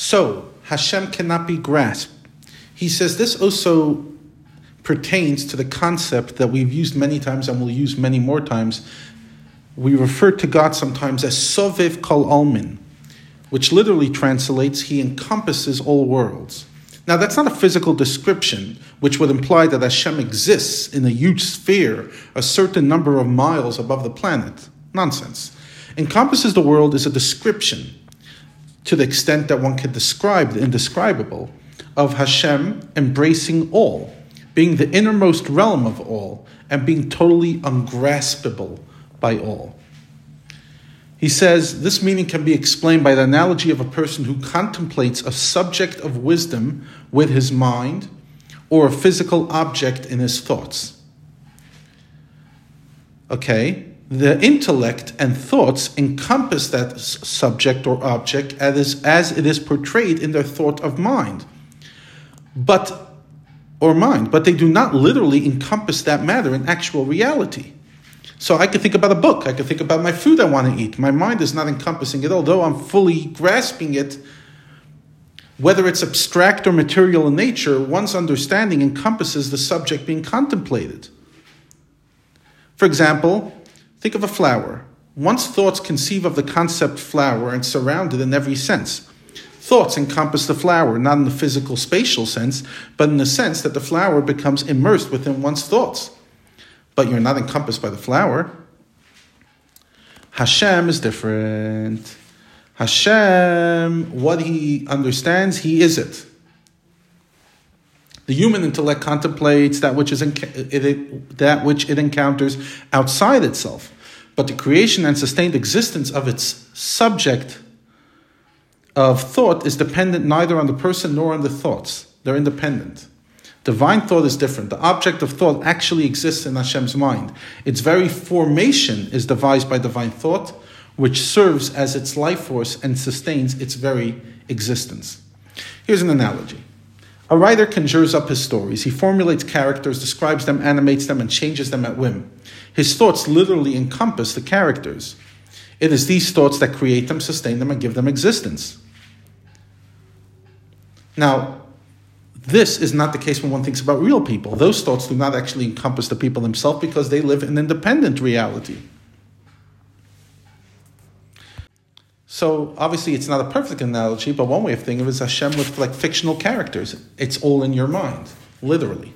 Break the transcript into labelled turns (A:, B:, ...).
A: So, Hashem cannot be grasped. He says this also pertains to the concept that we've used many times and will use many more times. We refer to God sometimes as Soviv Kol Almin, which literally translates, He encompasses all worlds. Now, that's not a physical description, which would imply that Hashem exists in a huge sphere, a certain number of miles above the planet. Nonsense. Encompasses the world is a description, to the extent that one can describe the indescribable, of Hashem embracing all, being the innermost realm of all, and being totally ungraspable by all. He says this meaning can be explained by the analogy of a person who contemplates a subject of wisdom with his mind or a physical object in his thoughts. Okay, the intellect and thoughts encompass that subject or object as, as it is portrayed in their thought of mind. But or mind, but they do not literally encompass that matter in actual reality. So I could think about a book, I could think about my food I want to eat. My mind is not encompassing it, although I'm fully grasping it. Whether it's abstract or material in nature, one's understanding encompasses the subject being contemplated. For example, think of a flower. One's thoughts conceive of the concept flower and surround it in every sense. Thoughts encompass the flower, not in the physical spatial sense, but in the sense that the flower becomes immersed within one's thoughts but you're not encompassed by the flower. Hashem is different. Hashem, what he understands, he is it. The human intellect contemplates that which is it, it, that which it encounters outside itself, but the creation and sustained existence of its subject of thought is dependent neither on the person nor on the thoughts. They're independent. Divine thought is different. The object of thought actually exists in Hashem's mind. Its very formation is devised by divine thought, which serves as its life force and sustains its very existence. Here's an analogy. A writer conjures up his stories. He formulates characters, describes them, animates them, and changes them at whim. His thoughts literally encompass the characters. It is these thoughts that create them, sustain them, and give them existence. Now, this is not the case when one thinks about real people. Those thoughts do not actually encompass the people themselves because they live in independent reality. So obviously, it's not a perfect analogy, but one way of thinking of it is Hashem with like fictional characters. It's all in your mind, literally.